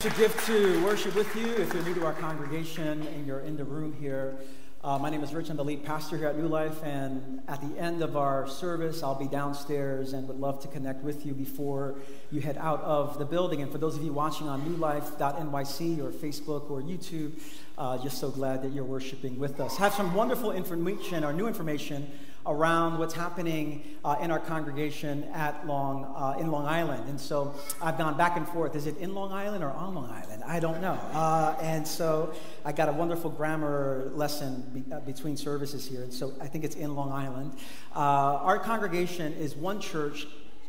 It's a gift to worship with you. If you're new to our congregation and you're in the room here, uh, my name is Rich. I'm the lead pastor here at New Life. And at the end of our service, I'll be downstairs and would love to connect with you before you head out of the building. And for those of you watching on newlife.nyc or Facebook or YouTube, uh, just so glad that you're worshiping with us. Have some wonderful information or new information around what's happening uh, in our congregation at Long, uh, in Long Island. And so I've gone back and forth. Is it in Long Island or on Long Island? I don't know. Uh, and so I got a wonderful grammar lesson be, uh, between services here. And so I think it's in Long Island. Uh, our congregation is one church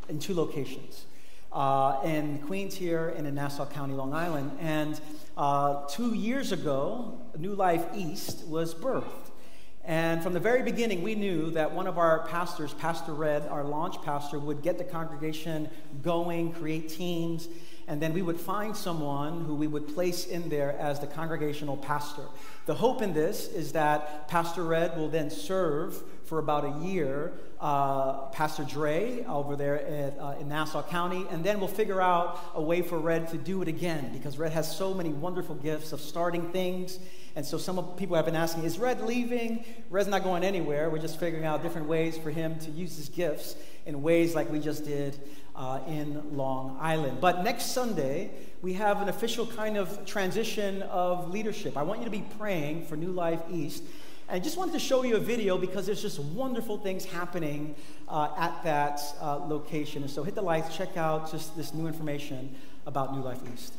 in two locations. Uh, in Queens here and in Nassau County, Long Island. And two years ago, New Life East was birthed. And from the very beginning, we knew that one of our pastors, Pastor Red, our launch pastor, would get the congregation going, create teams, and then we would find someone who we would place in there as the congregational pastor. The hope in this is that Pastor Red will then serve for about a year, uh, Pastor Dre over there at, uh, in Nassau County, and then we'll figure out a way for Red to do it again because Red has so many wonderful gifts of starting things and so some people have been asking, is Red leaving? Red's not going anywhere. We're just figuring out different ways for him to use his gifts in ways like we just did uh, in Long Island. But next Sunday, we have an official kind of transition of leadership. I want you to be praying for New Life East. And I just wanted to show you a video because there's just wonderful things happening uh, at that uh, location. And so hit the lights, check out just this new information about New Life East.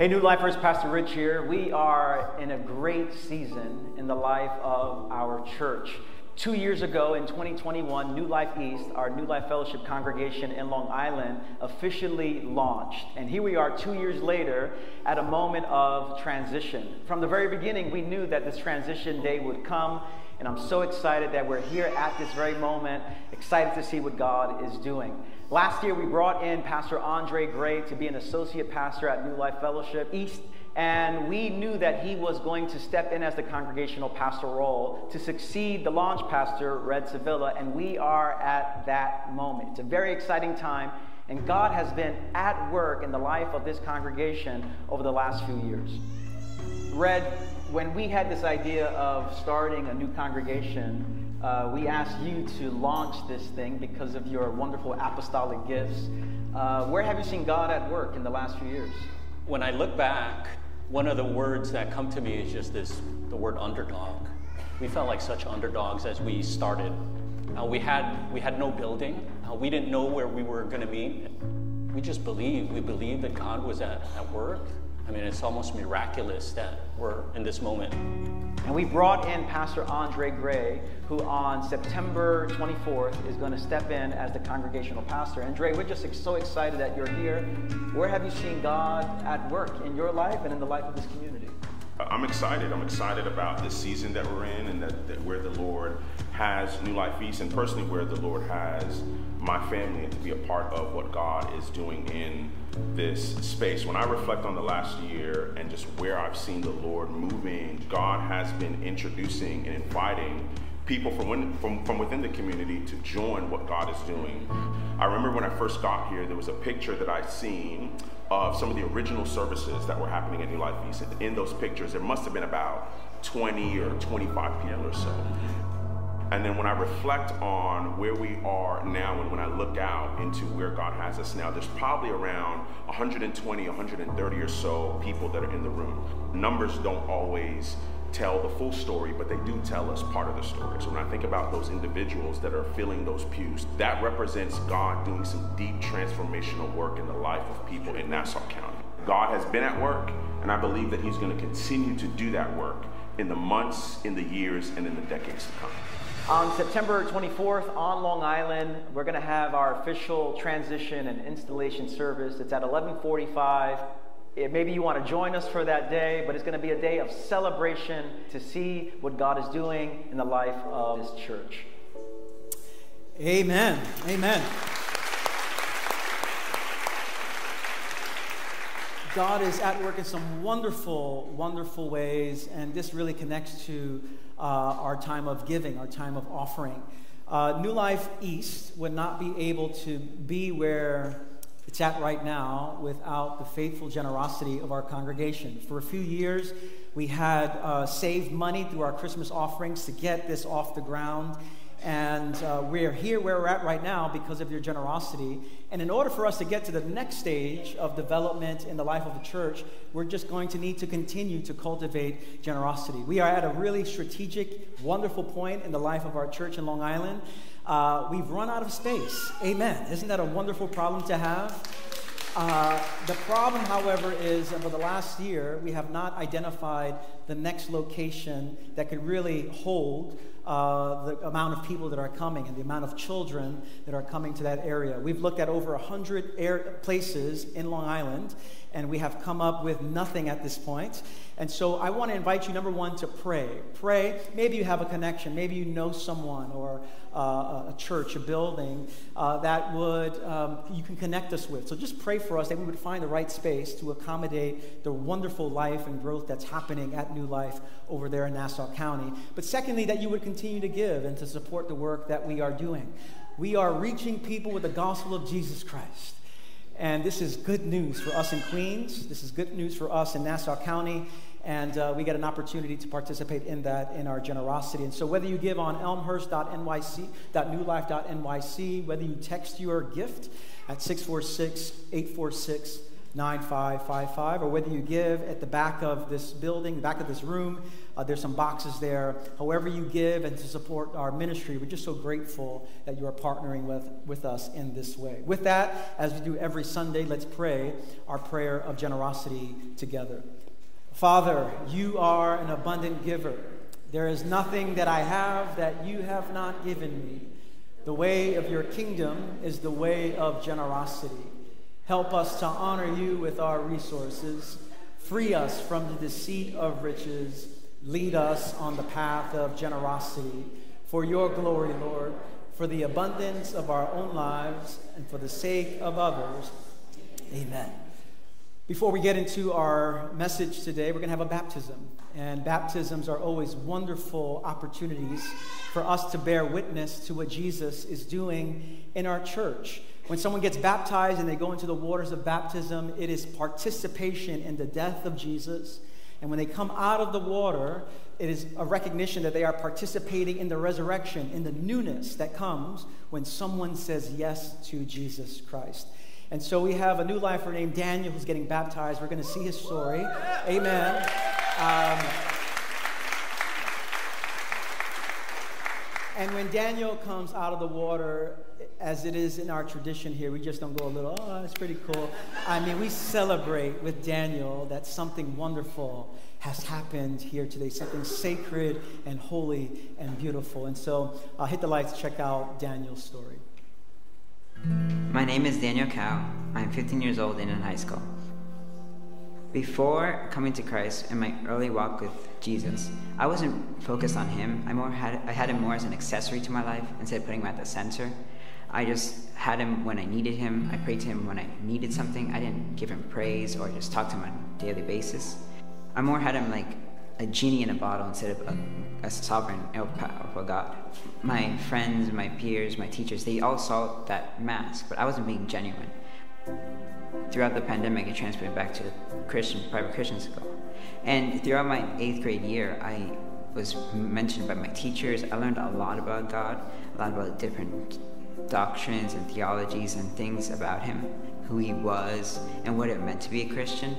Hey, New Lifers, Pastor Rich here. We are in a great season in the life of our church. Two years ago in 2021, New Life East, our New Life Fellowship congregation in Long Island, officially launched. And here we are two years later at a moment of transition. From the very beginning, we knew that this transition day would come. And I'm so excited that we're here at this very moment, excited to see what God is doing. Last year, we brought in Pastor Andre Gray to be an associate pastor at New Life Fellowship East, and we knew that he was going to step in as the congregational pastor role to succeed the launch pastor, Red Sevilla, and we are at that moment. It's a very exciting time, and God has been at work in the life of this congregation over the last few years. Red, when we had this idea of starting a new congregation, uh, we asked you to launch this thing because of your wonderful apostolic gifts. Uh, where have you seen God at work in the last few years? When I look back, one of the words that come to me is just this the word underdog. We felt like such underdogs as we started. Uh, we, had, we had no building, uh, we didn't know where we were going to meet. We just believed. We believed that God was at, at work. I mean, it's almost miraculous that we're in this moment. And we brought in Pastor Andre Gray, who on September 24th is going to step in as the congregational pastor. And Dre, we're just so excited that you're here. Where have you seen God at work in your life and in the life of this community? I'm excited. I'm excited about the season that we're in and that, that where the Lord has New Life East and personally where the Lord has my family and to be a part of what God is doing in this space. When I reflect on the last year and just where I've seen the Lord moving, God has been introducing and inviting people from, when, from, from within the community to join what God is doing. I remember when I first got here, there was a picture that I'd seen of some of the original services that were happening at New Life East. In those pictures, there must have been about 20 or 25 people or so. And then when I reflect on where we are now and when I look out into where God has us now, there's probably around 120, 130 or so people that are in the room. Numbers don't always tell the full story, but they do tell us part of the story. So when I think about those individuals that are filling those pews, that represents God doing some deep transformational work in the life of people in Nassau County. God has been at work, and I believe that He's going to continue to do that work in the months, in the years, and in the decades to come. On September 24th on Long Island, we're going to have our official transition and installation service. It's at 1145. Eh, maybe you want to join us for that day, but it's going to be a day of celebration to see what God is doing in the life of this church. Amen. Amen. God is at work in some wonderful, wonderful ways, and this really connects to uh, our time of giving, our time of offering. Uh, New Life East would not be able to be where it's at right now without the faithful generosity of our congregation. For a few years, we had uh, saved money through our Christmas offerings to get this off the ground. And uh, we're here where we're at right now because of your generosity. And in order for us to get to the next stage of development in the life of the church, we're just going to need to continue to cultivate generosity. We are at a really strategic, wonderful point in the life of our church in Long Island. Uh, we've run out of space. Amen. Isn't that a wonderful problem to have? Uh, the problem, however, is over the last year, we have not identified the next location that could really hold uh, the amount of people that are coming and the amount of children that are coming to that area. We've looked at over 100 places in Long Island, and we have come up with nothing at this point. And so I want to invite you, number one, to pray. Pray. Maybe you have a connection. Maybe you know someone or uh, a church, a building uh, that would um, you can connect us with. So just pray for us that we would find the right space to accommodate the wonderful life and growth that's happening at New Life over there in Nassau County. But secondly, that you would continue to give and to support the work that we are doing. We are reaching people with the gospel of Jesus Christ. And this is good news for us in Queens. This is good news for us in Nassau County. And uh, we get an opportunity to participate in that in our generosity. And so, whether you give on elmhurst.nyc.newlife.nyc, whether you text your gift at 646 846 9555, or whether you give at the back of this building, the back of this room, uh, there's some boxes there. However, you give and to support our ministry, we're just so grateful that you are partnering with, with us in this way. With that, as we do every Sunday, let's pray our prayer of generosity together. Father, you are an abundant giver. There is nothing that I have that you have not given me. The way of your kingdom is the way of generosity. Help us to honor you with our resources. Free us from the deceit of riches. Lead us on the path of generosity. For your glory, Lord, for the abundance of our own lives, and for the sake of others. Amen. Before we get into our message today, we're going to have a baptism. And baptisms are always wonderful opportunities for us to bear witness to what Jesus is doing in our church. When someone gets baptized and they go into the waters of baptism, it is participation in the death of Jesus. And when they come out of the water, it is a recognition that they are participating in the resurrection, in the newness that comes when someone says yes to Jesus Christ. And so we have a new lifer named Daniel who's getting baptized. We're going to see his story. Amen. Um, and when Daniel comes out of the water, as it is in our tradition here, we just don't go a little, oh, that's pretty cool. I mean, we celebrate with Daniel that something wonderful has happened here today, something sacred and holy and beautiful. And so uh, hit the lights, check out Daniel's story. My name is Daniel Cow. I'm 15 years old and in high school. Before coming to Christ in my early walk with Jesus, I wasn't focused on Him. I more had I had Him more as an accessory to my life instead of putting Him at the center. I just had him when I needed him. I prayed to him when I needed something. I didn't give him praise or just talk to him on a daily basis. I more had him like a genie in a bottle instead of a, a sovereign, powerful God. My friends, my peers, my teachers, they all saw that mask, but I wasn't being genuine. Throughout the pandemic, I transferred back to Christian, private Christian school. And throughout my eighth grade year, I was mentioned by my teachers. I learned a lot about God, a lot about different doctrines and theologies and things about him, who he was, and what it meant to be a Christian.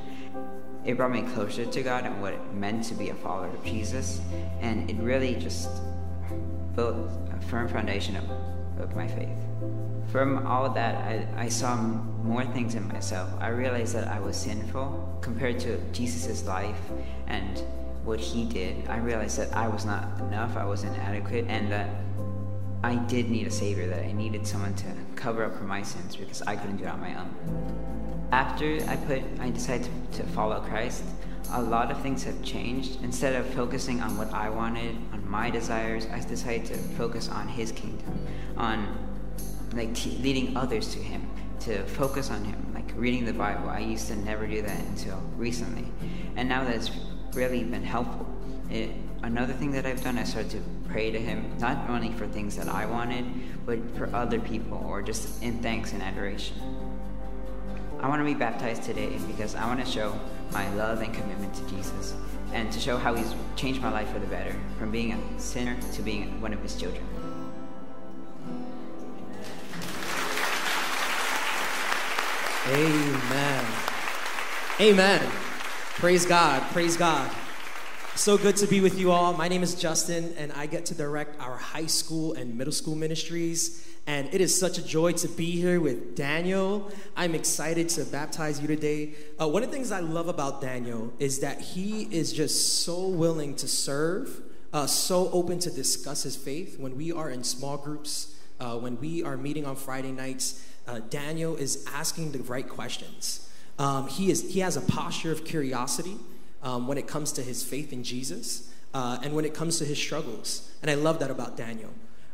It brought me closer to God and what it meant to be a follower of Jesus, and it really just built a firm foundation of, of my faith. From all that, I, I saw more things in myself. I realized that I was sinful compared to Jesus' life and what he did. I realized that I was not enough, I was inadequate, and that I did need a savior, that I needed someone to cover up for my sins because I couldn't do it on my own. After I put, I decided to, to follow Christ, a lot of things have changed. Instead of focusing on what I wanted, on my desires, I decided to focus on His kingdom, on like t- leading others to Him, to focus on Him, like reading the Bible. I used to never do that until recently, and now that it's really been helpful. It, another thing that I've done, I started to pray to Him, not only for things that I wanted, but for other people, or just in thanks and adoration. I want to be baptized today because I want to show my love and commitment to Jesus and to show how He's changed my life for the better from being a sinner to being one of His children. Amen. Amen. Praise God. Praise God. So good to be with you all. My name is Justin, and I get to direct our high school and middle school ministries. And it is such a joy to be here with Daniel. I'm excited to baptize you today. Uh, one of the things I love about Daniel is that he is just so willing to serve, uh, so open to discuss his faith. When we are in small groups, uh, when we are meeting on Friday nights, uh, Daniel is asking the right questions. Um, he, is, he has a posture of curiosity um, when it comes to his faith in Jesus uh, and when it comes to his struggles. And I love that about Daniel.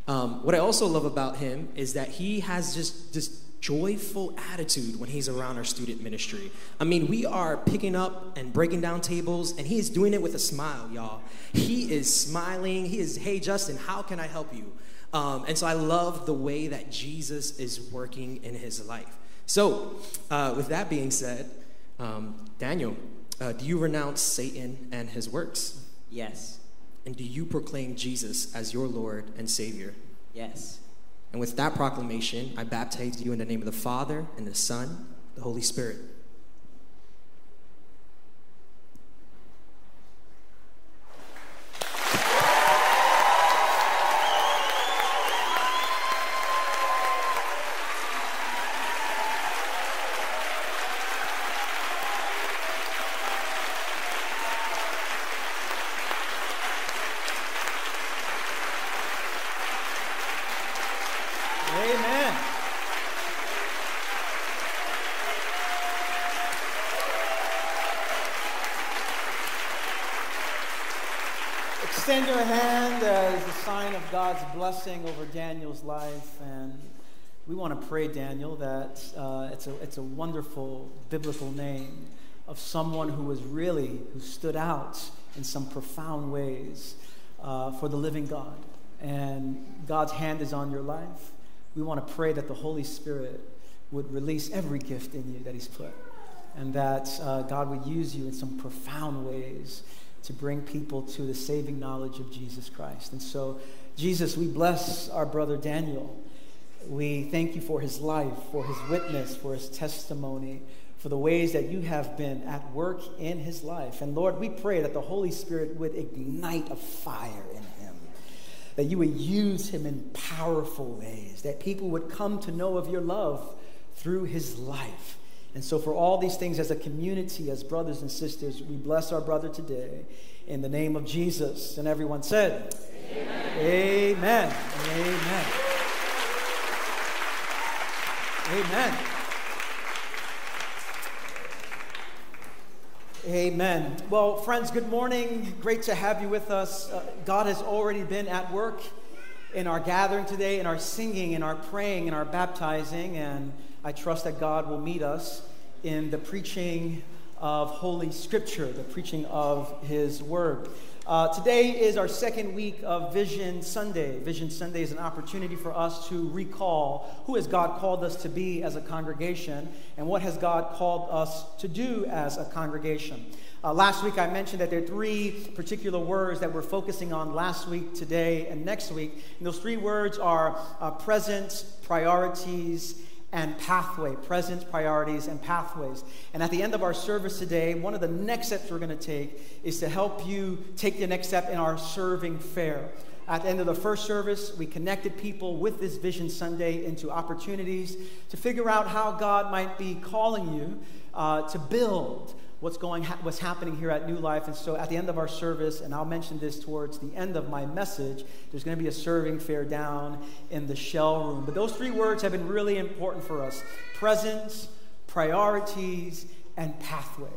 Um, what I also love about him is that he has just this joyful attitude when he's around our student ministry. I mean, we are picking up and breaking down tables, and he is doing it with a smile, y'all. He is smiling. He is, hey, Justin, how can I help you? Um, and so I love the way that Jesus is working in his life. So, uh, with that being said, um, Daniel, uh, do you renounce Satan and his works? Yes. And do you proclaim Jesus as your Lord and Savior? Yes. And with that proclamation, I baptize you in the name of the Father, and the Son, the Holy Spirit. Amen. Extend your hand as a sign of God's blessing over Daniel's life. And we want to pray, Daniel, that uh, it's, a, it's a wonderful biblical name of someone who was really, who stood out in some profound ways uh, for the living God. And God's hand is on your life. We want to pray that the Holy Spirit would release every gift in you that He's put, and that uh, God would use you in some profound ways to bring people to the saving knowledge of Jesus Christ. And so, Jesus, we bless our brother Daniel. We thank you for his life, for his witness, for his testimony, for the ways that you have been at work in his life. And Lord, we pray that the Holy Spirit would ignite a fire in him, that you would use him in powerful ways, that people would come to know of your love through his life. And so, for all these things, as a community, as brothers and sisters, we bless our brother today in the name of Jesus. And everyone said, Amen. Amen. Amen. Amen. Well, friends, good morning. Great to have you with us. Uh, God has already been at work in our gathering today, in our singing, in our praying, in our baptizing, and I trust that God will meet us in the preaching of Holy Scripture, the preaching of His Word. Uh, today is our second week of Vision Sunday. Vision Sunday is an opportunity for us to recall who has God called us to be as a congregation and what has God called us to do as a congregation. Uh, last week I mentioned that there are three particular words that we're focusing on last week, today, and next week. And those three words are uh, present, priorities, and pathway, presence, priorities, and pathways. And at the end of our service today, one of the next steps we're going to take is to help you take the next step in our serving fair. At the end of the first service, we connected people with this Vision Sunday into opportunities to figure out how God might be calling you uh, to build what's going ha- what's happening here at New Life. And so at the end of our service, and I'll mention this towards the end of my message, there's going to be a serving fair down in the shell room. But those three words have been really important for us: presence, priorities, and pathway.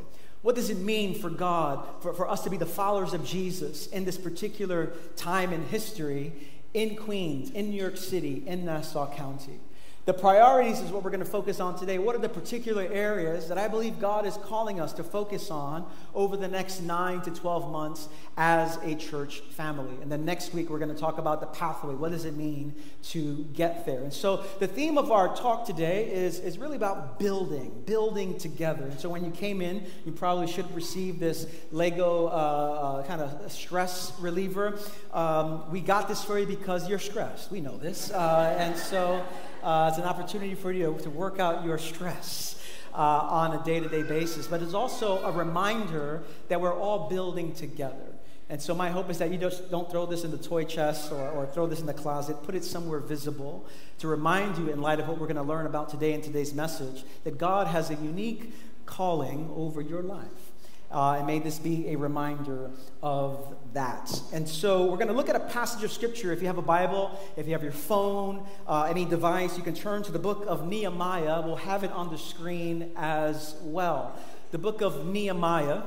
What does it mean for God, for, for us to be the followers of Jesus in this particular time in history in Queens, in New York City, in Nassau County? The priorities is what we're going to focus on today. What are the particular areas that I believe God is calling us to focus on over the next nine to 12 months as a church family? And then next week, we're going to talk about the pathway. What does it mean to get there? And so the theme of our talk today is, is really about building, building together. And so when you came in, you probably should receive this Lego uh, uh, kind of stress reliever. Um, we got this for you because you're stressed. We know this. Uh, and so. Uh, it's an opportunity for you to work out your stress. Uh, on a day to day basis, but it's also a reminder that we're all building together. And so, my hope is that you just don't throw this in the toy chest or, or throw this in the closet. Put it somewhere visible to remind you, in light of what we're going to learn about today in today's message, that God has a unique calling over your life. Uh, and may this be a reminder of that. And so we're going to look at a passage of Scripture. If you have a Bible, if you have your phone, uh, any device, you can turn to the book of Nehemiah. We'll have it on the screen as well. The book of Nehemiah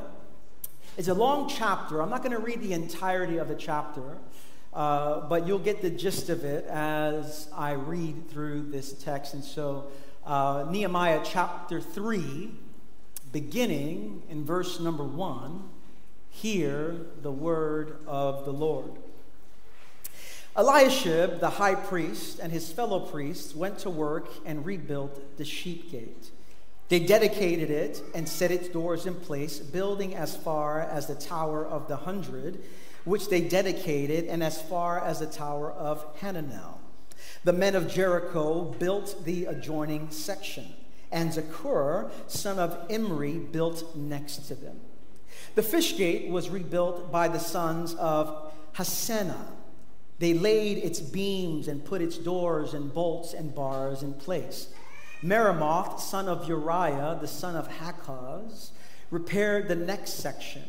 is a long chapter. I'm not going to read the entirety of the chapter. Uh, but you'll get the gist of it as I read through this text. And so, uh, Nehemiah chapter 3, beginning in verse number one, hear the word of the Lord. Eliashib, the high priest, and his fellow priests went to work and rebuilt the sheep gate. They dedicated it and set its doors in place, building as far as the Tower of the Hundred, which they dedicated, and as far as the Tower of Hananel. The men of Jericho built the adjoining section and Zakur, son of Imri, built next to them. The fish gate was rebuilt by the sons of Hassenaah. They laid its beams and put its doors and bolts and bars in place. Meremoth, son of Uriah, the son of Hakkoz, repaired the next section.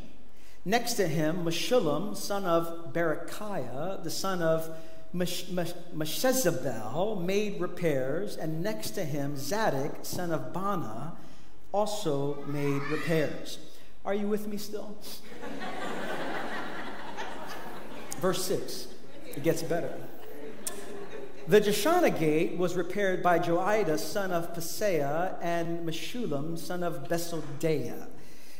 Next to him, Meshullam, son of Berechiah, the son of Meshezabel made repairs, and next to him, Zadok, son of Baana, also made repairs. Are you with me still? Verse 6. It gets better. The Jeshanah gate was repaired by Joiada, son of Paseah, and Meshullam, son of Besodeiah.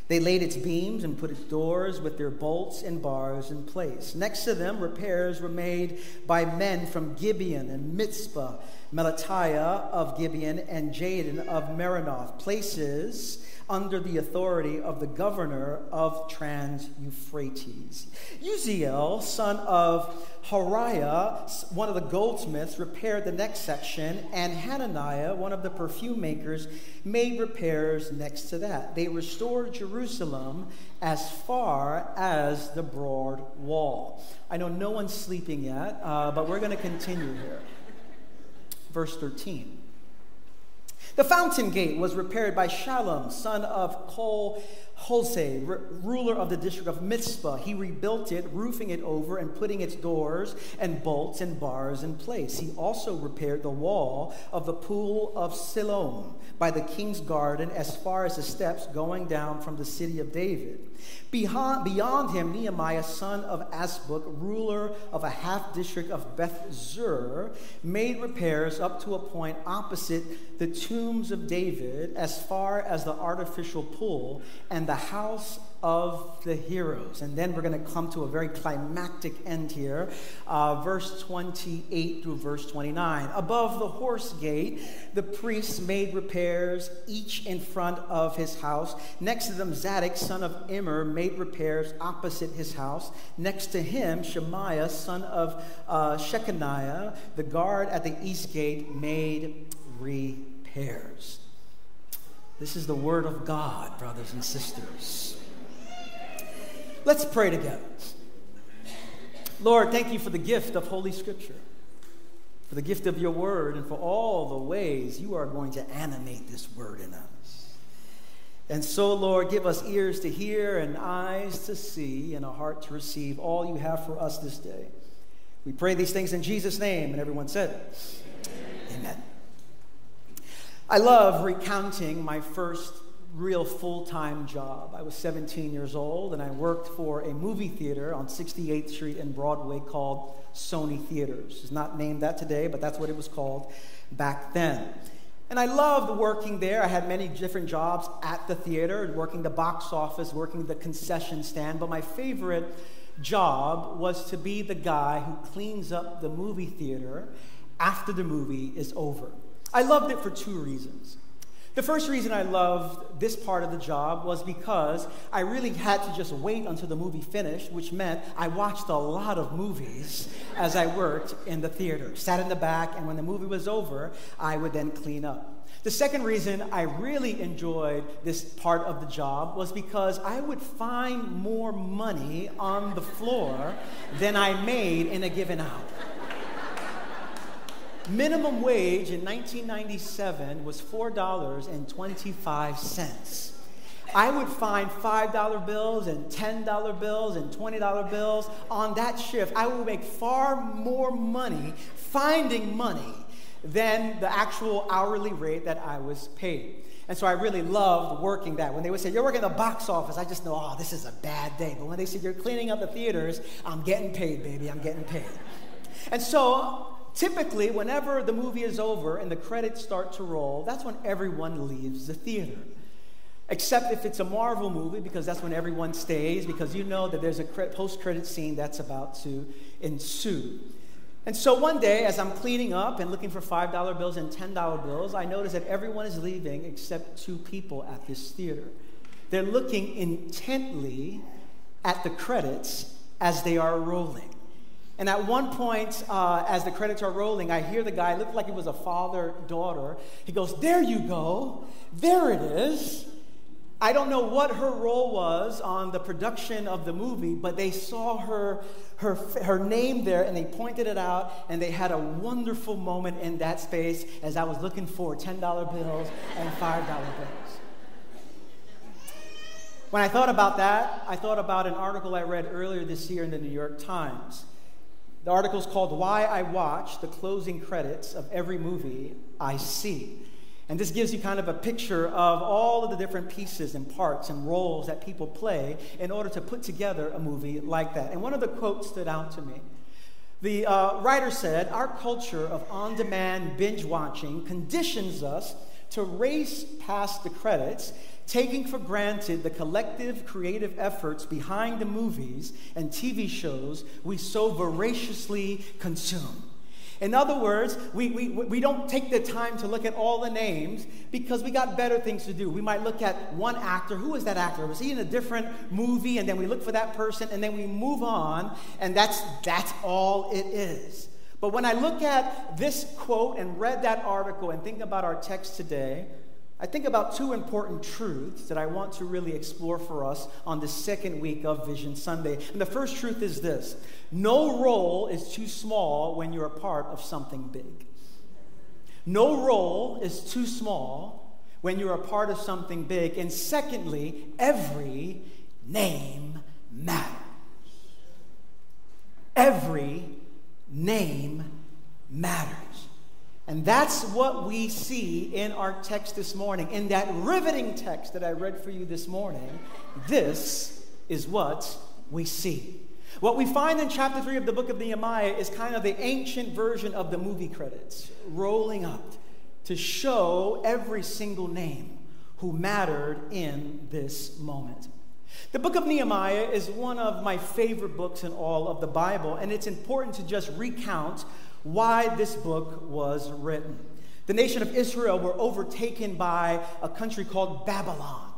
They laid its beams and put its doors with their bolts and bars in place. Next to them, repairs were made by men from Gibeon and Mizpah, Melatiah of Gibeon, and Jadon of Meronoth, places under the authority of the governor of Trans Euphrates. Uzziel, son of Harhaiah, one of the goldsmiths, repaired the next section, and Hananiah, one of the perfume makers, made repairs next to that. They restored Jerusalem as far as the broad wall. I know no one's sleeping yet, uh, but we're going to continue here. Verse 13. The fountain gate was repaired by Shallum, son of Kol Hozeh, ruler of the district of Mizpah. He rebuilt it, roofing it over and putting its doors and bolts and bars in place. He also repaired the wall of the pool of Siloam by the king's garden as far as the steps going down from the city of David. Beyond, beyond him, Nehemiah, son of Azbuk, ruler of a half district of Beth Zur, made repairs up to a point opposite the tombs of David as far as the artificial pool and the house of the heroes. And then we're going to come to a very climactic end here, uh, verse 28 through verse 29. Above the horse gate, the priests made repairs, each in front of his house. Next to them, Zadok, son of Immer, made repairs opposite his house. Next to him, Shemaiah, son of uh, Shechaniah, the guard at the east gate, made repairs. This is the word of God, brothers and sisters. Let's pray together. Lord, thank you for the gift of Holy Scripture, for the gift of your word, and for all the ways you are going to animate this word in us. And so, Lord, give us ears to hear and eyes to see and a heart to receive all you have for us this day. We pray these things in Jesus' name, and everyone said, Amen. Amen. I love recounting my first real full time job. I was 17 years old and I worked for a movie theater on 68th Street and Broadway called Sony Theaters. It's not named that today, but that's what it was called back then. And I loved working there. I had many different jobs at the theater, working the box office, working the concession stand. But my favorite job was to be the guy who cleans up the movie theater after the movie is over. I loved it for two reasons. The first reason I loved this part of the job was because I really had to just wait until the movie finished, which meant I watched a lot of movies as I worked in the theater. Sat in the back, and when the movie was over, I would then clean up. The second reason I really enjoyed this part of the job was because I would find more money on the floor than I made in a given hour. Minimum wage in 1997 was $4.25. I would find $5 bills and $10 bills and $20 bills on that shift. I would make far more money finding money than the actual hourly rate that I was paid. And so I really loved working that. When they would say, You're working the box office, I just know, oh, this is a bad day. But when they said, You're cleaning up the theaters, I'm getting paid, baby. I'm getting paid. And so Typically, whenever the movie is over and the credits start to roll, that's when everyone leaves the theater. Except if it's a Marvel movie, because that's when everyone stays, because you know that there's a post credit scene that's about to ensue. And so one day, as I'm cleaning up and looking for $5 bills and $10 bills, I notice that everyone is leaving except two people at this theater. They're looking intently at the credits as they are rolling. And at one point, uh, as the credits are rolling, I hear the guy, looked like it was a father daughter. He goes, There you go. There it is. I don't know what her role was on the production of the movie, but they saw her, her, her name there and they pointed it out, and they had a wonderful moment in that space as I was looking for $10 bills and $5 bills. When I thought about that, I thought about an article I read earlier this year in the New York Times. The article is called Why I Watch the Closing Credits of Every Movie I See. And this gives you kind of a picture of all of the different pieces and parts and roles that people play in order to put together a movie like that. And one of the quotes stood out to me. The uh, writer said, Our culture of on demand binge watching conditions us to race past the credits taking for granted the collective creative efforts behind the movies and TV shows we so voraciously consume. In other words, we, we, we don't take the time to look at all the names because we got better things to do. We might look at one actor. Who is that actor? Was he in a different movie? And then we look for that person and then we move on, and that's, that's all it is. But when I look at this quote and read that article and think about our text today, I think about two important truths that I want to really explore for us on the second week of Vision Sunday. And the first truth is this no role is too small when you're a part of something big. No role is too small when you're a part of something big. And secondly, every name matters. Every name matters. And that's what we see in our text this morning. In that riveting text that I read for you this morning, this is what we see. What we find in chapter 3 of the book of Nehemiah is kind of the ancient version of the movie credits, rolling up to show every single name who mattered in this moment. The book of Nehemiah is one of my favorite books in all of the Bible, and it's important to just recount why this book was written. The nation of Israel were overtaken by a country called Babylon.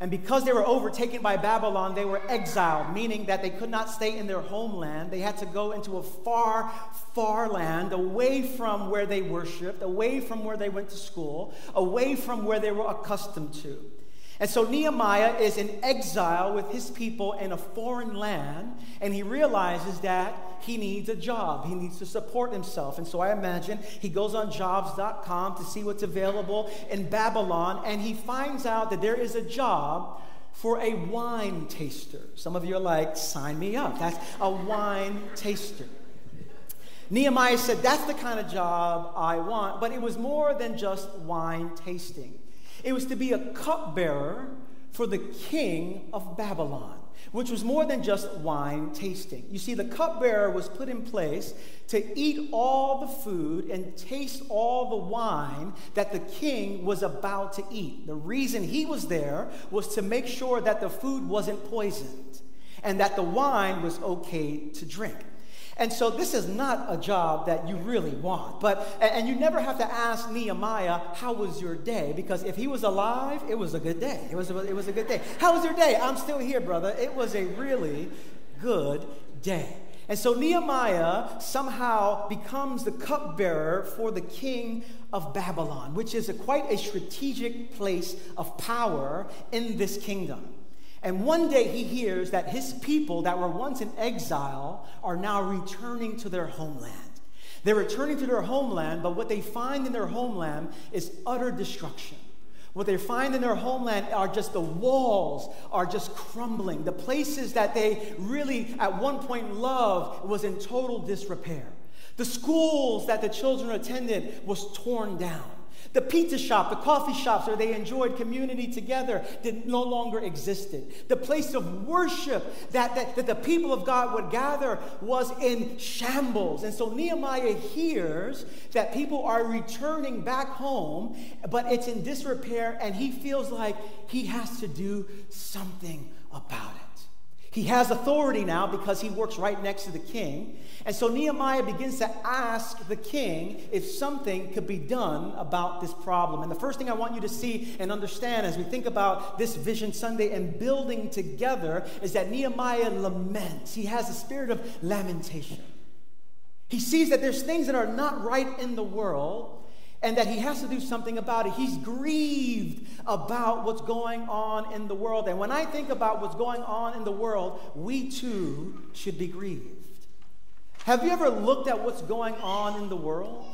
And because they were overtaken by Babylon, they were exiled, meaning that they could not stay in their homeland. They had to go into a far, far land, away from where they worshiped, away from where they went to school, away from where they were accustomed to. And so Nehemiah is in exile with his people in a foreign land, and he realizes that he needs a job. He needs to support himself. And so I imagine he goes on jobs.com to see what's available in Babylon, and he finds out that there is a job for a wine taster. Some of you are like, sign me up. That's a wine taster. Nehemiah said, That's the kind of job I want. But it was more than just wine tasting. It was to be a cupbearer for the king of Babylon, which was more than just wine tasting. You see, the cupbearer was put in place to eat all the food and taste all the wine that the king was about to eat. The reason he was there was to make sure that the food wasn't poisoned and that the wine was okay to drink. And so this is not a job that you really want. But and you never have to ask Nehemiah, how was your day? Because if he was alive, it was a good day. It was a, it was a good day. How was your day? I'm still here, brother. It was a really good day. And so Nehemiah somehow becomes the cupbearer for the king of Babylon, which is a, quite a strategic place of power in this kingdom. And one day he hears that his people that were once in exile are now returning to their homeland. They're returning to their homeland, but what they find in their homeland is utter destruction. What they find in their homeland are just the walls are just crumbling. The places that they really at one point loved was in total disrepair. The schools that the children attended was torn down. The pizza shop, the coffee shops where they enjoyed community together did no longer existed. The place of worship that, that, that the people of God would gather was in shambles. And so Nehemiah hears that people are returning back home, but it's in disrepair, and he feels like he has to do something about it. He has authority now because he works right next to the king. And so Nehemiah begins to ask the king if something could be done about this problem. And the first thing I want you to see and understand as we think about this Vision Sunday and building together is that Nehemiah laments. He has a spirit of lamentation. He sees that there's things that are not right in the world and that he has to do something about it. He's grieved about what's going on in the world. And when I think about what's going on in the world, we too should be grieved. Have you ever looked at what's going on in the world?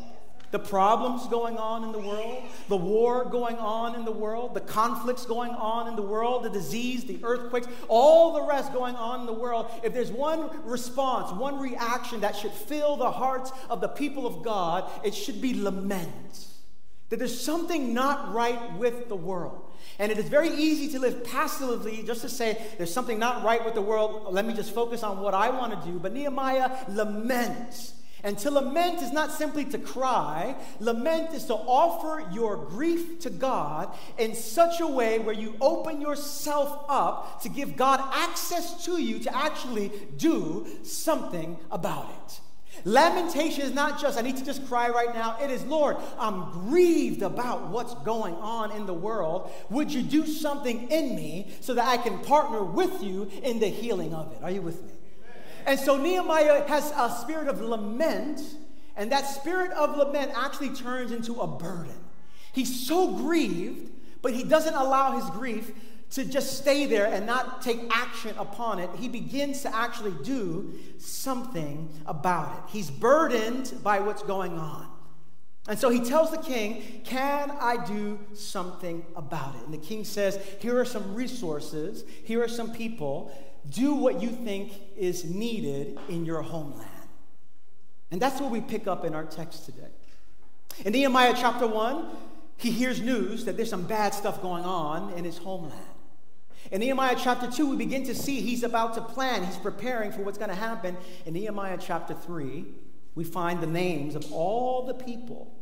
The problems going on in the world, the war going on in the world, the conflicts going on in the world, the disease, the earthquakes, all the rest going on in the world. If there's one response, one reaction that should fill the hearts of the people of God, it should be lament. That there's something not right with the world. And it is very easy to live passively just to say, there's something not right with the world. Let me just focus on what I want to do. But Nehemiah laments. And to lament is not simply to cry, lament is to offer your grief to God in such a way where you open yourself up to give God access to you to actually do something about it. Lamentation is not just, I need to just cry right now. It is, Lord, I'm grieved about what's going on in the world. Would you do something in me so that I can partner with you in the healing of it? Are you with me? And so Nehemiah has a spirit of lament, and that spirit of lament actually turns into a burden. He's so grieved, but he doesn't allow his grief to just stay there and not take action upon it, he begins to actually do something about it. He's burdened by what's going on. And so he tells the king, Can I do something about it? And the king says, Here are some resources, here are some people. Do what you think is needed in your homeland. And that's what we pick up in our text today. In Nehemiah chapter 1, he hears news that there's some bad stuff going on in his homeland. In Nehemiah chapter 2, we begin to see he's about to plan, he's preparing for what's going to happen. In Nehemiah chapter 3, we find the names of all the people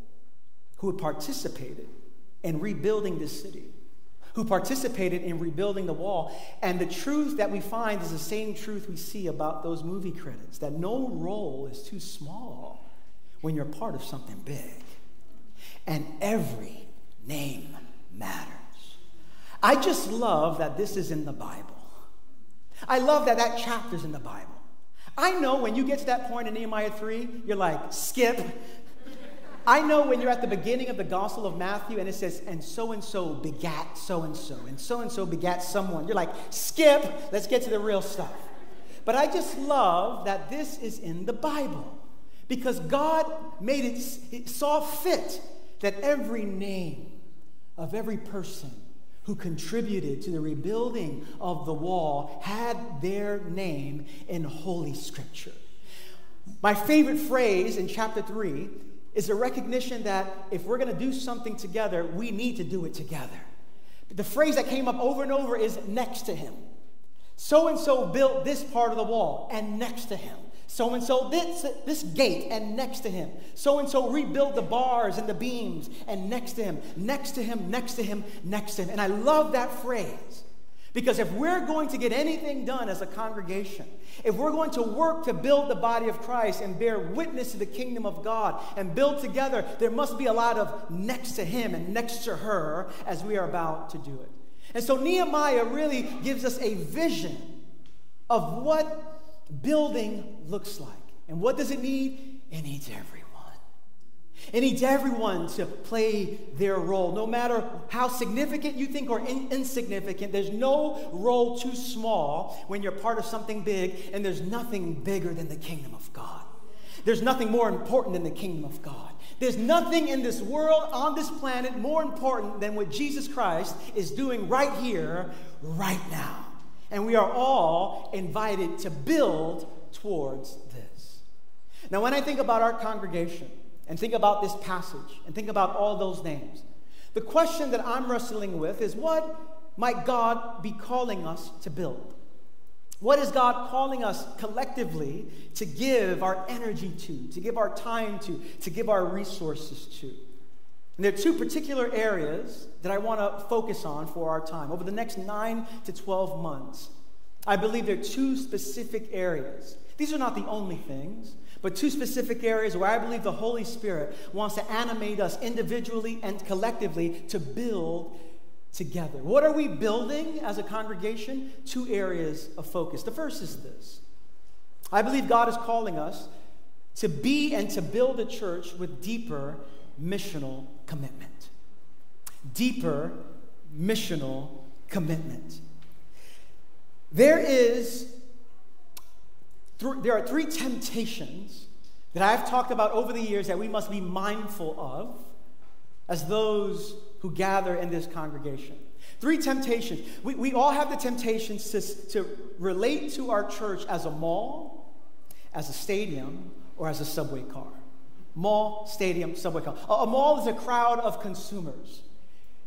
who had participated in rebuilding this city, who participated in rebuilding the wall. And the truth that we find is the same truth we see about those movie credits that no role is too small when you're part of something big. And every name matters. I just love that this is in the Bible. I love that that chapter's in the Bible. I know when you get to that point in Nehemiah 3, you're like, skip. I know when you're at the beginning of the Gospel of Matthew and it says, and so and so begat so and so, and so and so begat someone. You're like, skip, let's get to the real stuff. But I just love that this is in the Bible because God made it, it saw fit that every name of every person who contributed to the rebuilding of the wall had their name in Holy Scripture. My favorite phrase in chapter 3 is a recognition that if we're going to do something together, we need to do it together. The phrase that came up over and over is next to him. So and so built this part of the wall, and next to him. So and so this, this gate, and next to him. So and so rebuilt the bars and the beams, and next to him, next to him, next to him, next to him. And I love that phrase because if we're going to get anything done as a congregation, if we're going to work to build the body of Christ and bear witness to the kingdom of God and build together, there must be a lot of next to him and next to her as we are about to do it. And so Nehemiah really gives us a vision of what building looks like. And what does it need? It needs. It needs everyone to play their role, no matter how significant you think or in- insignificant. There's no role too small when you're part of something big, and there's nothing bigger than the kingdom of God. There's nothing more important than the kingdom of God. There's nothing in this world, on this planet, more important than what Jesus Christ is doing right here, right now. And we are all invited to build towards this. Now, when I think about our congregation, and think about this passage and think about all those names. The question that I'm wrestling with is what might God be calling us to build? What is God calling us collectively to give our energy to, to give our time to, to give our resources to? And there are two particular areas that I want to focus on for our time. Over the next nine to 12 months, I believe there are two specific areas. These are not the only things, but two specific areas where I believe the Holy Spirit wants to animate us individually and collectively to build together. What are we building as a congregation? Two areas of focus. The first is this I believe God is calling us to be and to build a church with deeper missional commitment. Deeper missional commitment. There is there are three temptations that I've talked about over the years that we must be mindful of as those who gather in this congregation. Three temptations. We, we all have the temptations to, to relate to our church as a mall, as a stadium, or as a subway car. Mall, stadium, subway car. A, a mall is a crowd of consumers.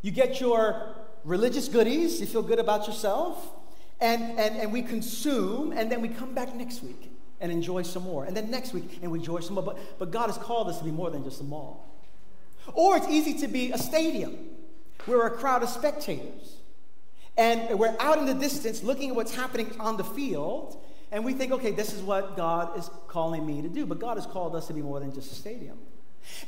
You get your religious goodies, you feel good about yourself, and, and, and we consume, and then we come back next week and enjoy some more. And then next week, and we enjoy some more. But, but God has called us to be more than just a mall. Or it's easy to be a stadium. We're a crowd of spectators. And we're out in the distance looking at what's happening on the field, and we think, okay, this is what God is calling me to do. But God has called us to be more than just a stadium.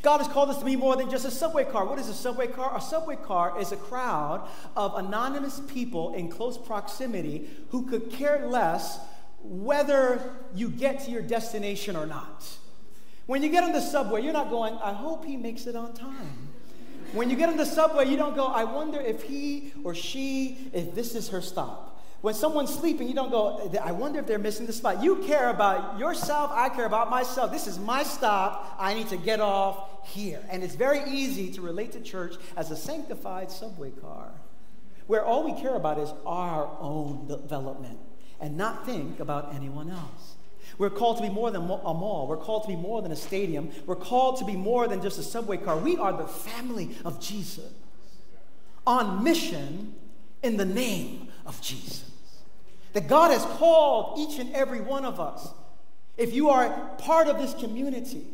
God has called us to be more than just a subway car. What is a subway car? A subway car is a crowd of anonymous people in close proximity who could care less whether you get to your destination or not. When you get on the subway, you're not going, I hope he makes it on time. When you get on the subway, you don't go, I wonder if he or she, if this is her stop. When someone's sleeping, you don't go, I wonder if they're missing the spot. You care about yourself, I care about myself. This is my stop. I need to get off here. And it's very easy to relate to church as a sanctified subway car, where all we care about is our own development and not think about anyone else. We're called to be more than a mall. We're called to be more than a stadium. We're called to be more than just a subway car. We are the family of Jesus on mission in the name of Jesus. That God has called each and every one of us, if you are part of this community,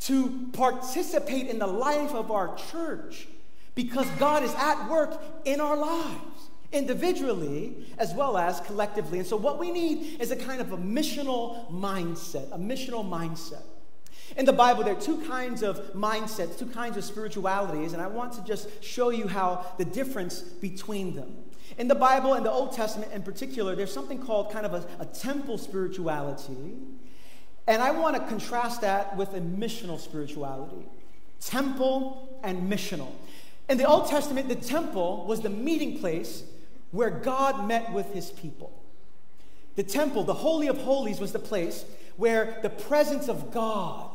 to participate in the life of our church because God is at work in our lives, individually as well as collectively. And so, what we need is a kind of a missional mindset, a missional mindset. In the Bible, there are two kinds of mindsets, two kinds of spiritualities, and I want to just show you how the difference between them. In the Bible, in the Old Testament in particular, there's something called kind of a, a temple spirituality. And I want to contrast that with a missional spirituality temple and missional. In the Old Testament, the temple was the meeting place where God met with his people. The temple, the Holy of Holies, was the place where the presence of God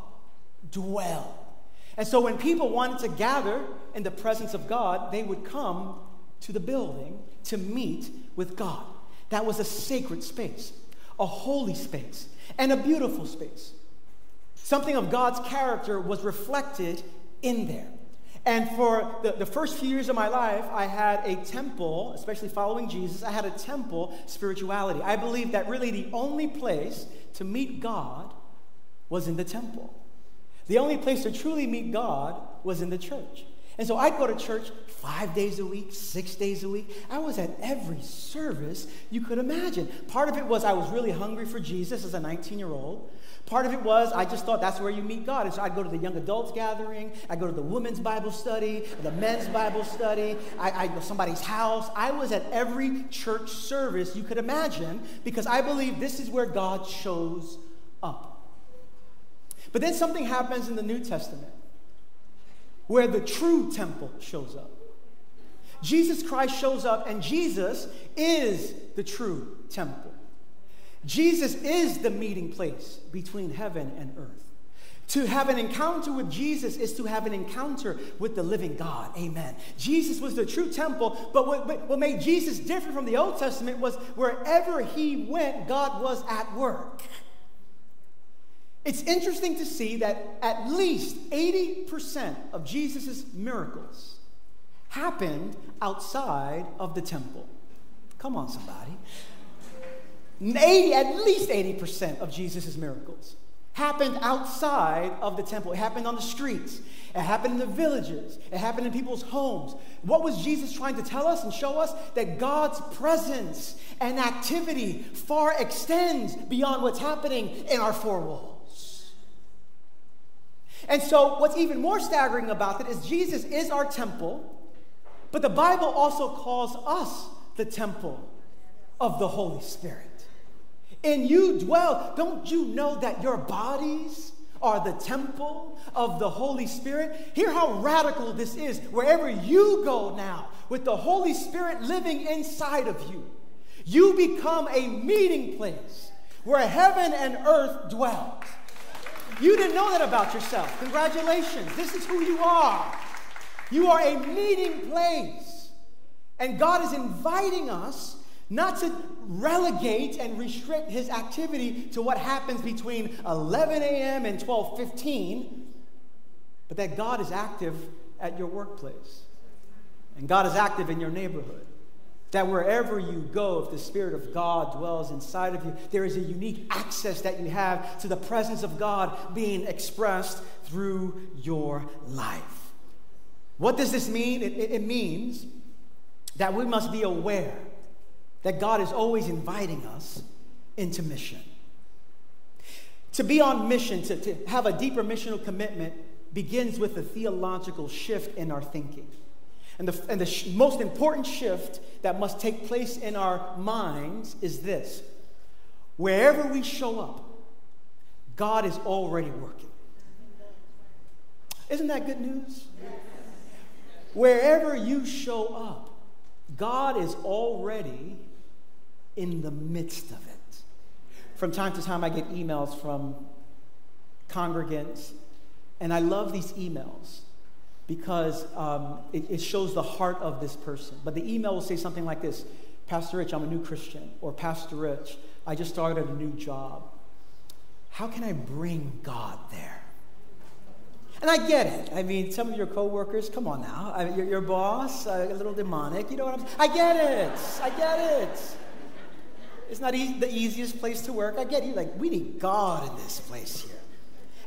dwelled. And so when people wanted to gather in the presence of God, they would come to the building to meet with God. That was a sacred space, a holy space, and a beautiful space. Something of God's character was reflected in there. And for the, the first few years of my life, I had a temple, especially following Jesus, I had a temple spirituality. I believed that really the only place to meet God was in the temple. The only place to truly meet God was in the church. And so I'd go to church five days a week, six days a week. I was at every service you could imagine. Part of it was I was really hungry for Jesus as a 19 year old. Part of it was I just thought that's where you meet God. And so I'd go to the young adults gathering, I'd go to the women's Bible study, the men's Bible study, I, I'd go to somebody's house. I was at every church service you could imagine because I believe this is where God shows up. But then something happens in the New Testament where the true temple shows up. Jesus Christ shows up, and Jesus is the true temple. Jesus is the meeting place between heaven and earth. To have an encounter with Jesus is to have an encounter with the living God. Amen. Jesus was the true temple, but what, what made Jesus different from the Old Testament was wherever he went, God was at work. It's interesting to see that at least 80% of Jesus' miracles happened outside of the temple. Come on, somebody. 80, at least 80% of Jesus' miracles happened outside of the temple. It happened on the streets. It happened in the villages. It happened in people's homes. What was Jesus trying to tell us and show us? That God's presence and activity far extends beyond what's happening in our four walls. And so, what's even more staggering about that is Jesus is our temple, but the Bible also calls us the temple of the Holy Spirit. And you dwell. Don't you know that your bodies are the temple of the Holy Spirit? Hear how radical this is. Wherever you go now, with the Holy Spirit living inside of you, you become a meeting place where heaven and earth dwell. You didn't know that about yourself. Congratulations. This is who you are. You are a meeting place. And God is inviting us not to relegate and restrict his activity to what happens between 11 a.m. and 12:15, but that God is active at your workplace. And God is active in your neighborhood. That wherever you go, if the Spirit of God dwells inside of you, there is a unique access that you have to the presence of God being expressed through your life. What does this mean? It, it, means that we must be aware that God is always inviting us into mission. To be on mission, to, to have a deeper missional commitment, begins with a theological shift in our thinking. And the, and the sh- most important shift that must take place in our minds is this wherever we show up, God is already working. Isn't that good news? Wherever you show up, God is already in the midst of it. From time to time, I get emails from congregants, and I love these emails because um, it, it shows the heart of this person. But the email will say something like this Pastor Rich, I'm a new Christian, or Pastor Rich, I just started a new job. How can I bring God there? And I get it. I mean, some of your coworkers, come on now. I mean, your, your boss, uh, a little demonic. You know what I'm saying? I get it. I get it. It's not e- the easiest place to work. I get you. Like, we need God in this place here.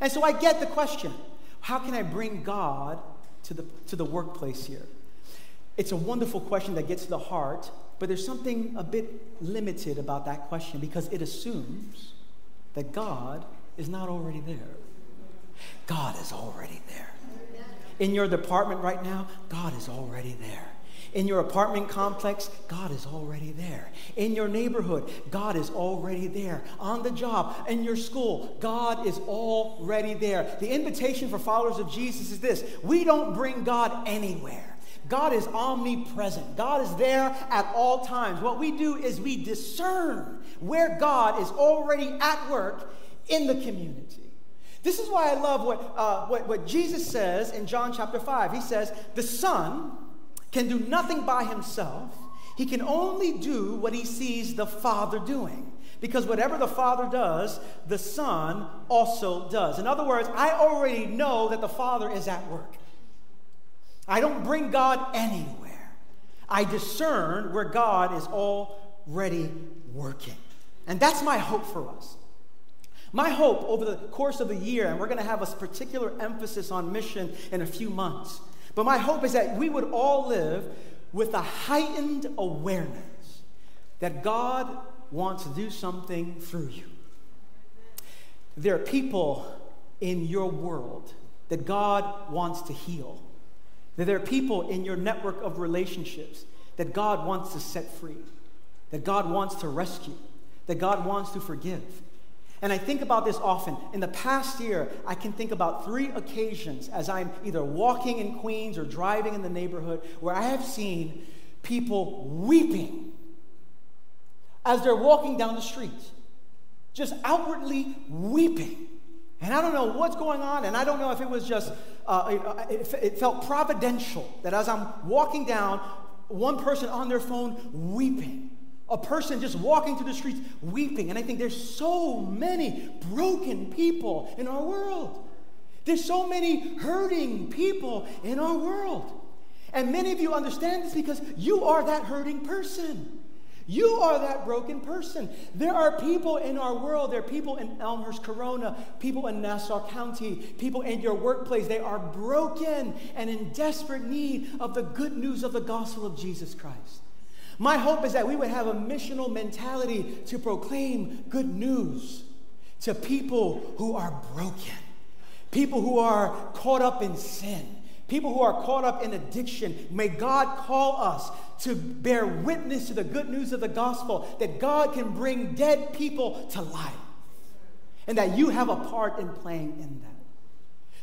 And so I get the question how can I bring God to the, to the workplace here? It's a wonderful question that gets to the heart, but there's something a bit limited about that question because it assumes that God is not already there. God is already there. In your department right now, God is already there. In your apartment complex, God is already there. In your neighborhood, God is already there. On the job, in your school, God is already there. The invitation for followers of Jesus is this we don't bring God anywhere. God is omnipresent. God is there at all times. What we do is we discern where God is already at work in the community. This is why I love what, uh, what, what Jesus says in John chapter 5. He says, The Son can do nothing by himself. He can only do what he sees the Father doing. Because whatever the Father does, the Son also does. In other words, I already know that the Father is at work. I don't bring God anywhere. I discern where God is already working. And that's my hope for us. My hope over the course of the year, and we're going to have a particular emphasis on mission in a few months, but my hope is that we would all live with a heightened awareness that God wants to do something through you. There are people in your world that God wants to heal. That there are people in your network of relationships that God wants to set free, that God wants to rescue, that God wants to forgive. And I think about this often. In the past year, I can think about three occasions as I'm either walking in Queens or driving in the neighborhood where I have seen people weeping as they're walking down the street, just outwardly weeping. And I don't know what's going on, and I don't know if it was just, uh, it, it felt providential that as I'm walking down, one person on their phone weeping a person just walking through the streets weeping. And I think there's so many broken people in our world. There's so many hurting people in our world. And many of you understand this because you are that hurting person. You are that broken person. There are people in our world, there are people in Elmhurst Corona, people in Nassau County, people in your workplace. They are broken and in desperate need of the good news of the gospel of Jesus Christ. My hope is that we would have a missional mentality to proclaim good news to people who are broken, people who are caught up in sin, people who are caught up in addiction. May God call us to bear witness to the good news of the gospel that God can bring dead people to life and that you have a part in playing in that.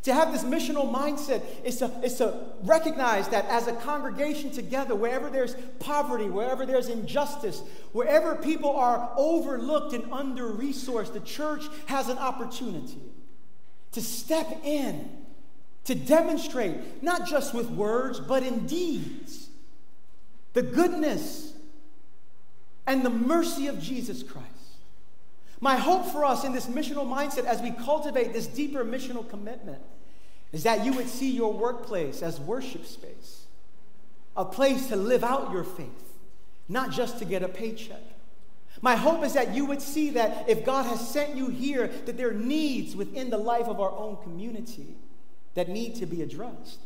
To have this missional mindset is to, is to recognize that as a congregation together, wherever there's poverty, wherever there's injustice, wherever people are overlooked and under resourced, the church has an opportunity to step in, to demonstrate, not just with words, but in deeds, the goodness and the mercy of Jesus Christ. My hope for us in this missional mindset as we cultivate this deeper missional commitment is that you would see your workplace as worship space, a place to live out your faith, not just to get a paycheck. My hope is that you would see that if God has sent you here, that there are needs within the life of our own community that need to be addressed.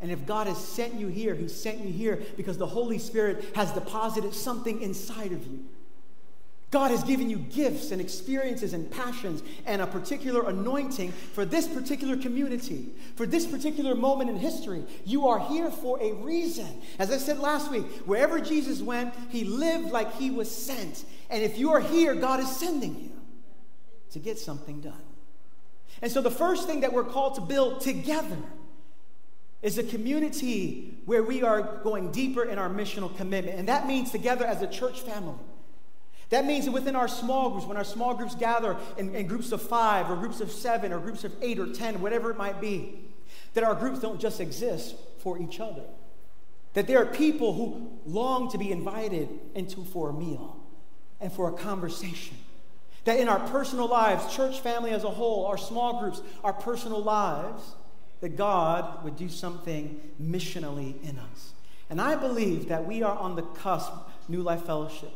And if God has sent you here, He sent you here because the Holy Spirit has deposited something inside of you God has given you gifts and experiences and passions and a particular anointing for this particular community, for this particular moment in history. You are here for a reason. As I said last week, wherever Jesus went, he lived like he was sent. And if you are here, God is sending you to get something done. And so the first thing that we're called to build together is a community where we are going deeper in our missional commitment. And that means together as a church family. That means that within our small groups, when our small groups gather in, in, groups of five or groups of seven or groups of eight or ten, whatever it might be, that our groups don't just exist for each other. That there are people who long to be invited into for a meal and for a conversation. That in our personal lives, church family as a whole, our small groups, our personal lives, that God would do something missionally in us. And I believe that we are on the cusp, New Life Fellowship,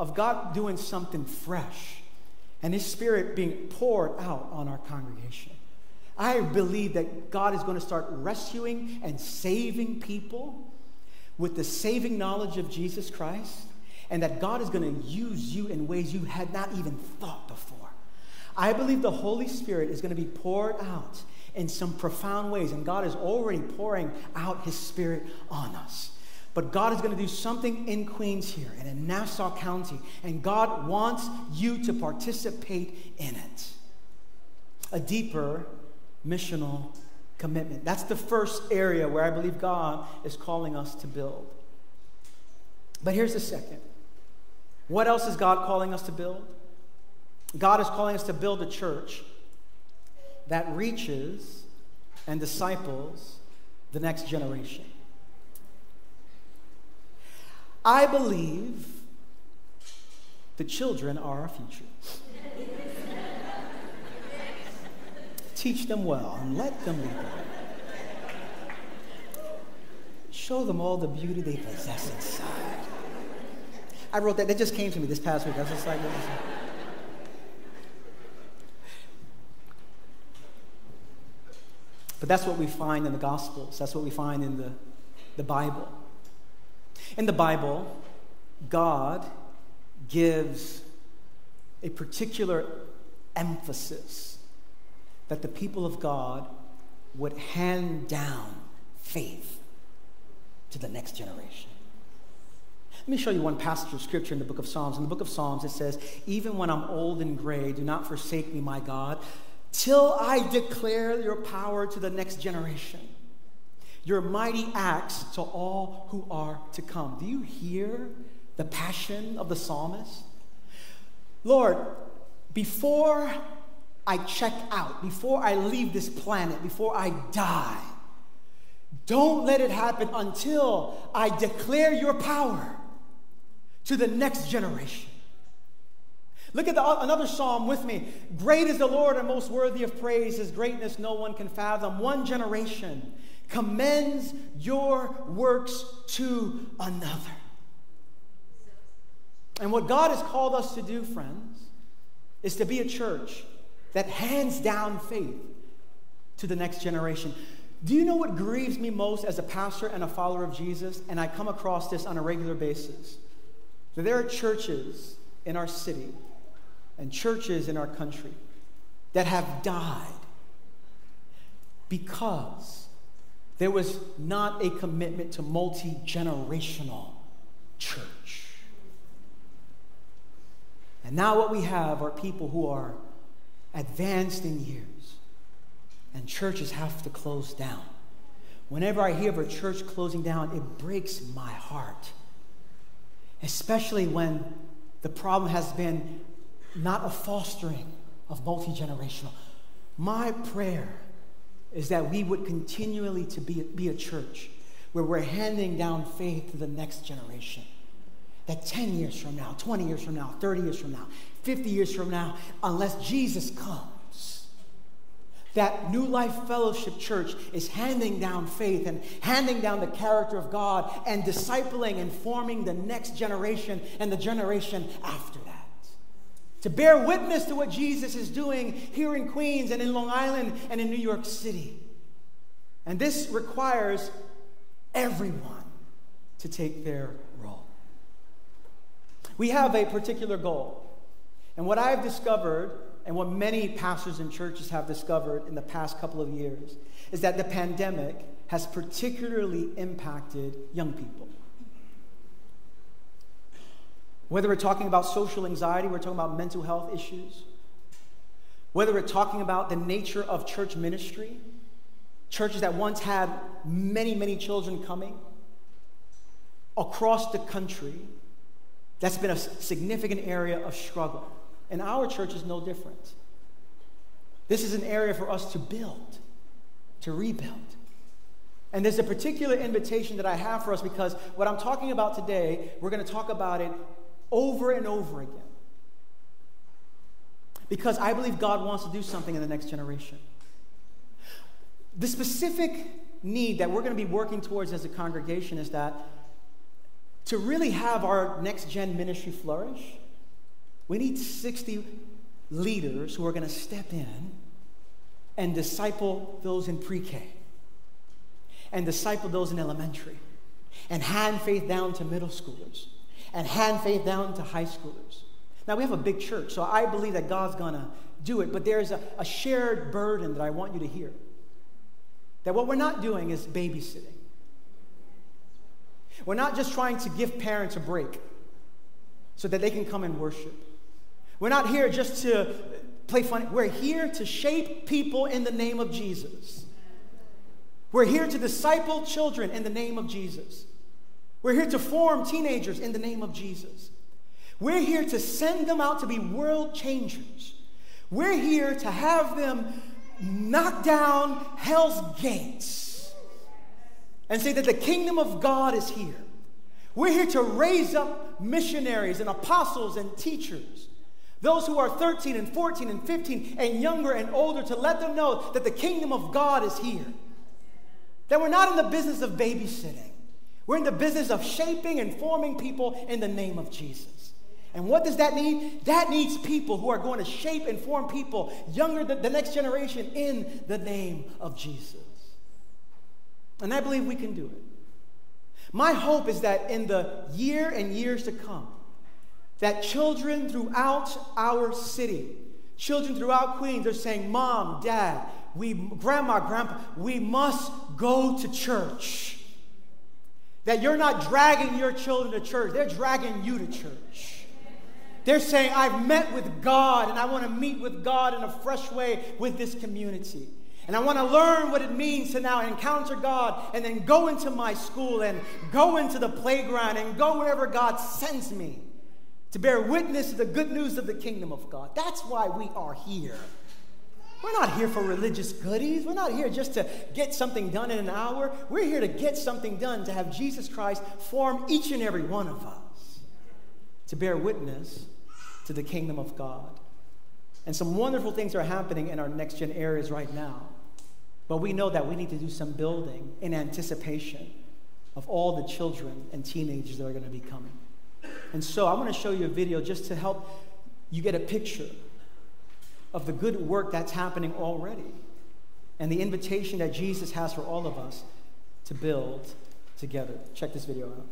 of God doing something fresh and His Spirit being poured out on our congregation. I believe that God is going to start rescuing and saving people with the saving knowledge of Jesus Christ, and that God is going to use you in ways you had not even thought before. I believe the Holy Spirit is going to be poured out in some profound ways, and God is already pouring out His Spirit on us. But God is going to do something in Queens here and in Nassau County, and God wants you to participate in it. A deeper missional commitment. That's the first area where I believe God is calling us to build. But here's the second. What else is God calling us to build? God is calling us to build a church that reaches and disciples the next generation. I believe the children are our future. Teach them well and let them lead Show them all the beauty they possess inside. I wrote that. That just came to me this past week. I was just like, But that's what we find in the Gospels. That's what we find in the, the Bible. In the Bible, God gives a particular emphasis that the people of God would hand down faith to the next generation. Let me show you one passage of scripture in the book of Psalms. In the book of Psalms, it says, Even when I'm old and gray, do not forsake me, my God, till I declare your power to the next generation, your mighty acts to all who are to come. Do you hear the passion of the psalmist? Lord, before I check out, before I leave this planet, before I die, don't let it happen until I declare your power to the next generation. Look at the, another psalm with me. Great is the Lord and most worthy of praise. His greatness no one can fathom. One generation commends your works to another. And what God has called us to do, friends, is to be a church that hands down faith to the next generation. Do you know what grieves me most as a pastor and a follower of Jesus? And I come across this on a regular basis. That there are churches in our city and churches in our country that have died because there was not a commitment to multi generational church. And now, what we have are people who are advanced in years, and churches have to close down. Whenever I hear of a church closing down, it breaks my heart, especially when the problem has been not a fostering of multi generational. My prayer is that we would continually to be, be a church where we're handing down faith to the next generation. That 10 years from now, 20 years from now, 30 years from now, 50 years from now, unless Jesus comes, that New Life Fellowship Church is handing down faith and handing down the character of God and discipling and forming the next generation and the generation after that to bear witness to what Jesus is doing here in Queens and in Long Island and in New York City. And this requires everyone to take their role. We have a particular goal. And what I've discovered, and what many pastors and churches have discovered in the past couple of years, is that the pandemic has particularly impacted young people. Whether we're talking about social anxiety, we're talking about mental health issues. Whether we're talking about the nature of church ministry, churches that once had many, many children coming across the country, that's been a significant area of struggle. And our church is no different. This is an area for us to build, to rebuild. And there's a particular invitation that I have for us because what I'm talking about today, we're going to talk about it over and over again. Because I believe God wants to do something in the next generation. The specific need that we're going to be working towards as a congregation is that to really have our next gen ministry flourish, we need 60 leaders who are going to step in and disciple those in pre K, and disciple those in elementary, and hand faith down to middle schoolers and hand faith down to high schoolers. Now, we have a big church, so I believe that God's going to do it, but there's a, a shared burden that I want you to hear. That what we're not doing is babysitting. We're not just trying to give parents a break so that they can come and worship. We're not here just to play funny. We're here to shape people in the name of Jesus. We're here to disciple children in the name of Jesus. We're here to form teenagers in the name of Jesus. We're here to send them out to be world changers. We're here to have them knock down hell's gates and say that the kingdom of God is here. We're here to raise up missionaries and apostles and teachers, those who are 13 and 14 and 15 and younger and older, to let them know that the kingdom of God is here. That we're not in the business of babysitting. We're in the business of shaping and forming people in the name of Jesus. And what does that need? That needs people who are going to shape and form people younger than the next generation in the name of Jesus. And I believe we can do it. My hope is that in the year and years to come, that children throughout our city, children throughout Queens are saying, Mom, Dad, we, Grandma, Grandpa, we must go to church. That you're not dragging your children to church, they're dragging you to church. They're saying, I've met with God and I want to meet with God in a fresh way with this community. And I want to learn what it means to now encounter God and then go into my school and go into the playground and go wherever God sends me to bear witness to the good news of the kingdom of God. That's why we are here. We're not here for religious goodies. We're not here just to get something done in an hour. We're here to get something done, to have Jesus Christ form each and every one of us, to bear witness to the kingdom of God. And some wonderful things are happening in our next gen areas right now. But we know that we need to do some building in anticipation of all the children and teenagers that are going to be coming. And so I want to show you a video just to help you get a picture of the good work that's happening already and the invitation that Jesus has for all of us to build together. Check this video out.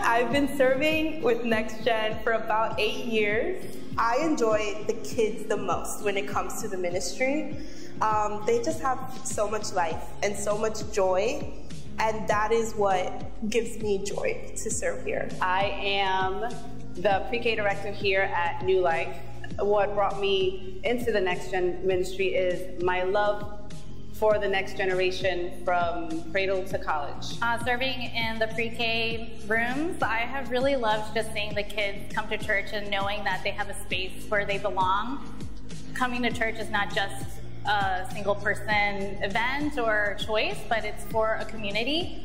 I've been serving with Next Gen for about eight years. I enjoy the kids the most when it comes to the ministry. Um, they just have so much life and so much joy, and that is what gives me joy to serve here. I am the pre-K director here at New Life. What brought me into the Next Gen ministry is my love for the next generation from cradle to college? Uh, serving in the pre-K rooms, I have really loved just seeing the kids come to church and knowing that they have a space where they belong. Coming to church is not just a single person event or choice, but it's for a community.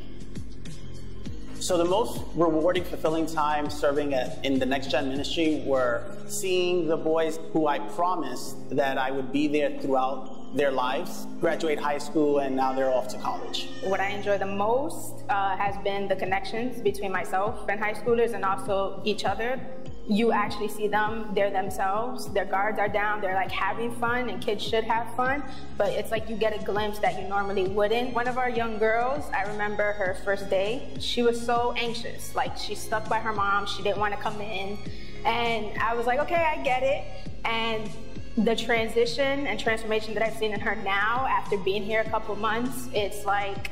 So the most rewarding, fulfilling time serving at, in the Next Gen ministry were seeing the boys who I promised that I would be there throughout their lives, graduate high school, and now they're off to college. What I enjoy the most uh, has been the connections between myself and high schoolers and also each other. You actually see them, they're themselves, their guards are down, they're like having fun, and kids should have fun, but it's like you get a glimpse that you normally wouldn't. One of our young girls, I remember her first day, she was so anxious. Like she stuck by her mom, she didn't want to come in. And I was like, okay, I get it. And the transition and transformation that I've seen in her now after being here a couple months, it's like,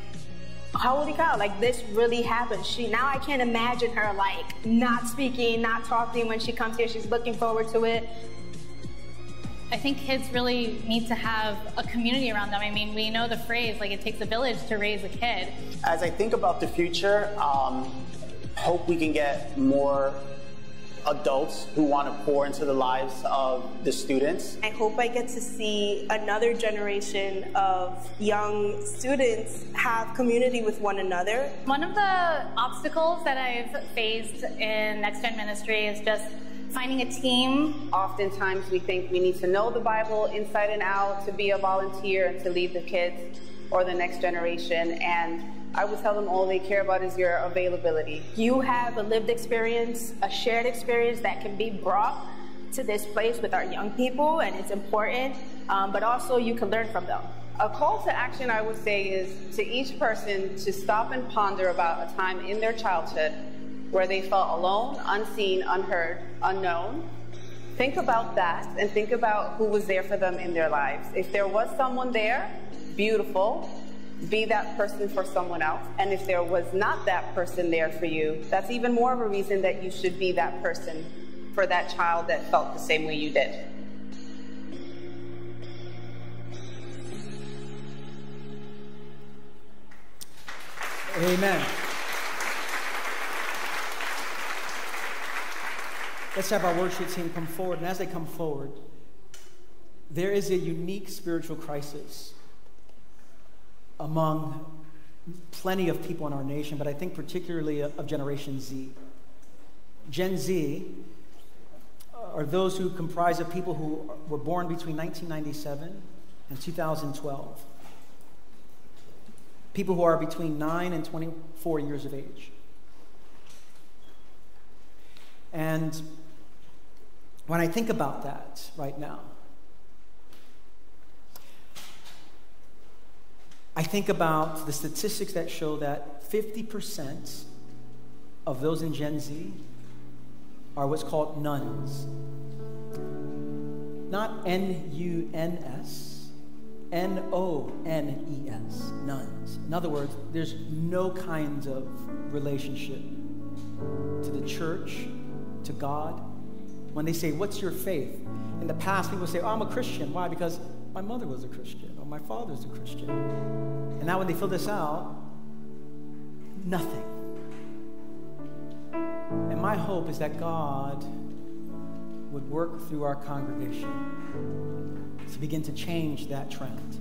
holy cow, like this really happened. She now I can't imagine her like not speaking, not talking when she comes here. She's looking forward to it. I think kids really need to have a community around them. I mean, we know the phrase, like it takes a village to raise a kid. As I think about the future, um, hope we can get more adults who want to pour into the lives of the students. I hope I get to see another generation of young students have community with one another. One of the obstacles that I've faced in Next Gen Ministry is just finding a team. Oftentimes we think we need to know the Bible inside and out to be a volunteer and to lead the kids or the next generation. And I would tell them all they care about is your availability. You have a lived experience, a shared experience that can be brought to this place with our young people, and it's important, um, but also you can learn from them. A call to action, I would say, is to each person to stop and ponder about a time in their childhood where they felt alone, unseen, unheard, unknown. Think about that and think about who was there for them in their lives. If there was someone there, beautiful, be that person for someone else. And if there was not that person there for you, that's even more of a reason that you should be that person for that child that felt the same way you did. Amen. Let's have our worship team come forward. And as they come forward, there is a unique spiritual crisis among plenty of people in our nation, but I think particularly of Generation Z. Gen Z, are those who comprise of people who were born between 1997 and 2012. People who are between 9 and 24 years of age. And when I think about that right now, I think about the statistics that show that 50% of those in Gen Z are what's called nones. Not N U N S, N O N E S, nones. In other words, there's no kinds of relationship to the church, to God. When they say, What's your faith? In the past, people say, Oh, I'm a Christian. Why? Because my mother was a Christian my father's a Christian. And now when they fill this out, nothing. And my hope is that God would work through our congregation to begin to change that trend.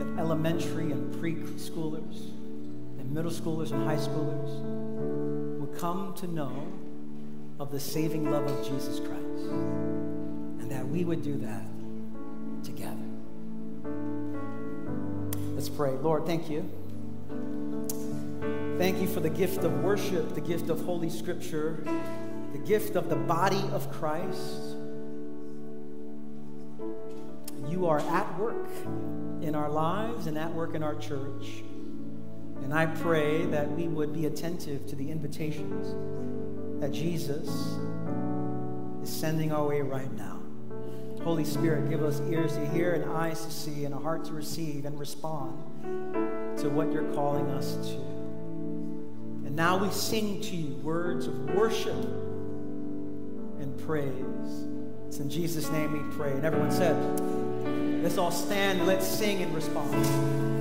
That elementary and preschoolers and middle schoolers and high schoolers would come to know of the saving love of Jesus Christ. And that we would do that together. Let's pray. Lord, thank you. Thank you for the gift of worship, the gift of Holy Scripture, the gift of the body of Christ. You are at work in our lives and at work in our church. And I pray that we would be attentive to the invitations that Jesus is sending our way right now. Holy Spirit, give us ears to hear and eyes to see and a heart to receive and respond to what you're calling us to. And now we sing to you words of worship and praise. It's in Jesus' name we pray. And everyone said, let's all stand, let's sing in respond.